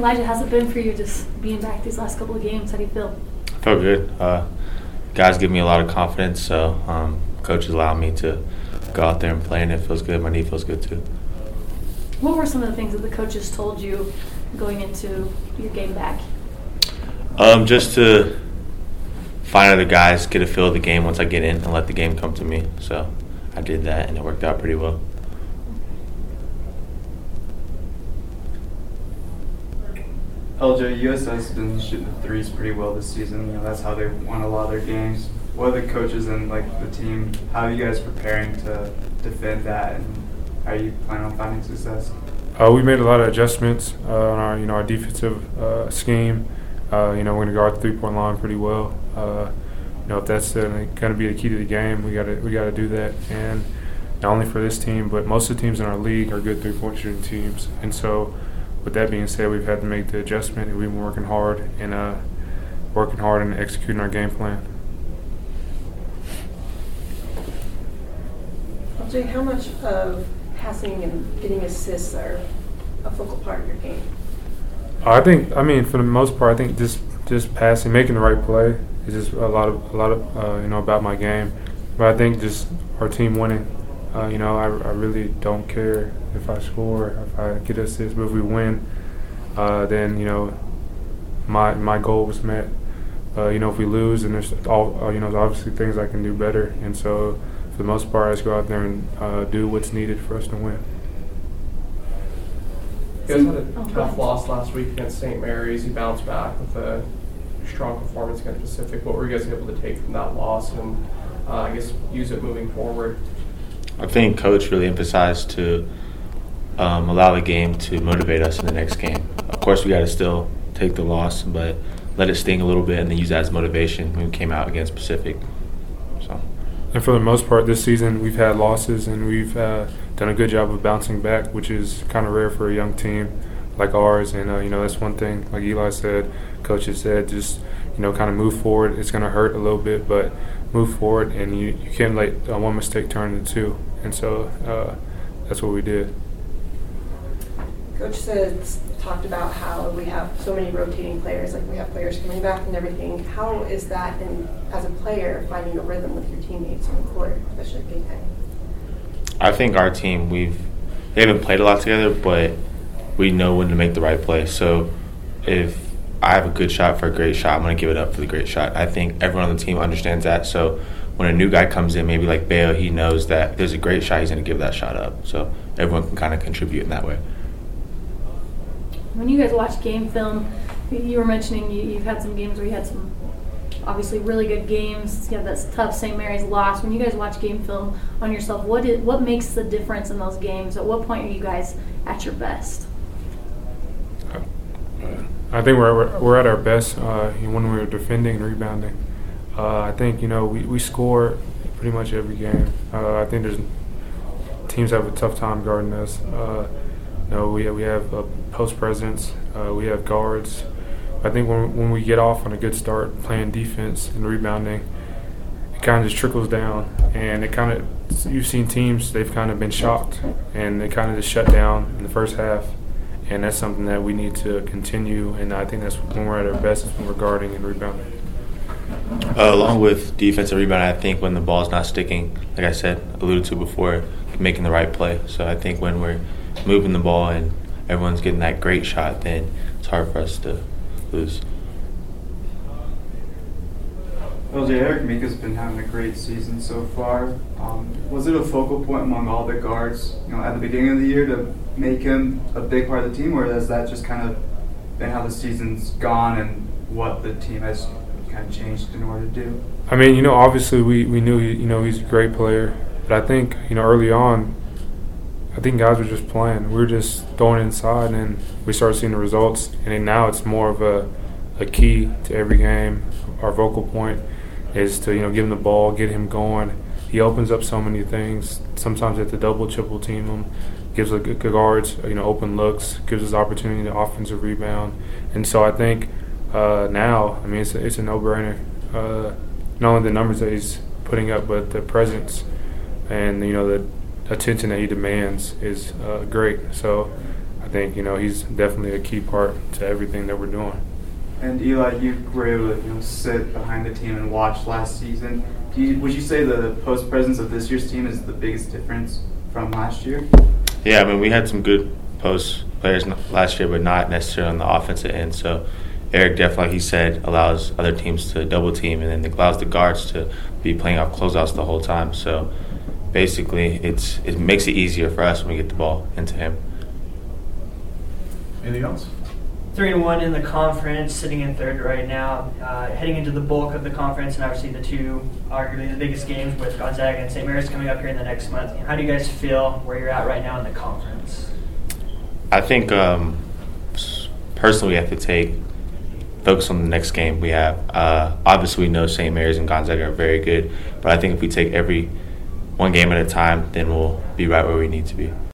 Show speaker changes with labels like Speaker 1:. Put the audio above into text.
Speaker 1: Elijah, how's it been for you just being back these last couple of games? How do you feel?
Speaker 2: I feel good. Uh, guys give me a lot of confidence, so um, coaches allow me to go out there and play, and it feels good. My knee feels good too.
Speaker 1: What were some of the things that the coaches told you going into your game back?
Speaker 2: Um, just to find other guys, get a feel of the game once I get in, and let the game come to me. So I did that, and it worked out pretty well.
Speaker 3: LJ, USS has been shooting the threes pretty well this season. You know, that's how they won a lot of their games. What are the coaches and like the team? How are you guys preparing to defend that, and how are you planning on finding success?
Speaker 4: Uh, we made a lot of adjustments uh, on our, you know, our defensive uh, scheme. Uh, you know, we're going to guard the three-point line pretty well. Uh, you know, if that's going to be the key to the game, we got to we got to do that. And not only for this team, but most of the teams in our league are good three-point shooting teams. And so with that being said, we've had to make the adjustment, and we've been working hard and uh, working hard and executing our game plan.
Speaker 5: Jay, how much of passing and getting assists are a focal part of your game?
Speaker 4: I think, I mean, for the most part, I think just just passing, making the right play is just a lot of a lot of uh, you know about my game. But I think just our team winning. Uh, you know, I, I really don't care if I score, if I get assists, but if we win, uh, then you know, my my goal was met. Uh, you know, if we lose, and there's all uh, you know, obviously things I can do better, and so for the most part, I just go out there and uh, do what's needed for us to win.
Speaker 6: You guys had a tough loss last week against St. Mary's. You bounced back with a strong performance against Pacific. What were you guys able to take from that loss, and uh, I guess use it moving forward?
Speaker 2: I think coach really emphasized to um, allow the game to motivate us in the next game. Of course, we got to still take the loss, but let it sting a little bit and then use that as motivation when we came out against Pacific. So.
Speaker 4: And for the most part, this season we've had losses and we've uh, done a good job of bouncing back, which is kind of rare for a young team like ours. And uh, you know that's one thing, like Eli said, coaches said, just you know kind of move forward. It's going to hurt a little bit, but move forward, and you, you can't let uh, one mistake turn into two. And so uh, that's what we did.
Speaker 5: Coach says talked about how we have so many rotating players, like we have players coming back and everything. How is that, in, as a player, finding a rhythm with your teammates on the court, especially big time?
Speaker 2: I think our team we've we haven't played a lot together, but we know when to make the right play. So if I have a good shot for a great shot, I'm going to give it up for the great shot. I think everyone on the team understands that. So when a new guy comes in, maybe like Bale, he knows that there's a great shot, he's going to give that shot up. So everyone can kind of contribute in that way.
Speaker 1: When you guys watch game film, you were mentioning you, have had some games where you had some obviously really good games. You have that tough St. Mary's loss. When you guys watch game film on yourself, what is, what makes the difference in those games? At what point are you guys at your best?
Speaker 4: I think we're, we're at our best uh, when we're defending and rebounding. Uh, I think you know we, we score pretty much every game. Uh, I think there's teams have a tough time guarding us. Uh, you know, we we have a post presence, uh, we have guards. I think when when we get off on a good start, playing defense and rebounding, it kind of just trickles down, and it kind of you've seen teams they've kind of been shocked, and they kind of just shut down in the first half, and that's something that we need to continue. And I think that's when we're at our best is when we're guarding and rebounding.
Speaker 2: Uh, along with defensive rebound, I think when the ball's not sticking, like I said, alluded to before, making the right play. So I think when we're moving the ball and everyone's getting that great shot, then it's hard for us to lose.
Speaker 3: LJ Eric Mika's been having a great season so far. Um, was it a focal point among all the guards, you know, at the beginning of the year to make him a big part of the team, or has that just kind of been how the season's gone and what the team has kind of changed in order to do?
Speaker 4: I mean, you know, obviously we, we knew he, you know he's a great player, but I think you know early on I think guys were just playing. We were just throwing inside, and we started seeing the results. And now it's more of a, a key to every game. Our vocal point is to you know give him the ball, get him going. He opens up so many things. Sometimes at the double, triple team him, gives the guards you know open looks, gives us opportunity to offensive rebound. And so I think uh, now, I mean, it's a, it's a no-brainer. Uh, not only the numbers that he's putting up, but the presence and you know the attention that he demands is uh, great. So I think you know he's definitely a key part to everything that we're doing.
Speaker 3: And Eli, you were able to you know sit behind the team and watch last season. Do you, would you say the post presence of this year's team is the biggest difference from last year?
Speaker 2: Yeah, I mean, we had some good post players last year, but not necessarily on the offensive end. So Eric definitely, like he said, allows other teams to double team, and then allows the guards to be playing off closeouts the whole time. So basically, it's it makes it easier for us when we get the ball into him.
Speaker 7: Anything else?
Speaker 8: three and one in the conference, sitting in third right now, uh, heading into the bulk of the conference, and obviously the two arguably the biggest games with Gonzaga and St. Mary's coming up here in the next month. How do you guys feel where you're at right now in the conference?
Speaker 2: I think um, personally, we have to take focus on the next game we have. Uh, obviously, we know St. Mary's and Gonzaga are very good, but I think if we take every one game at a time, then we'll be right where we need to be.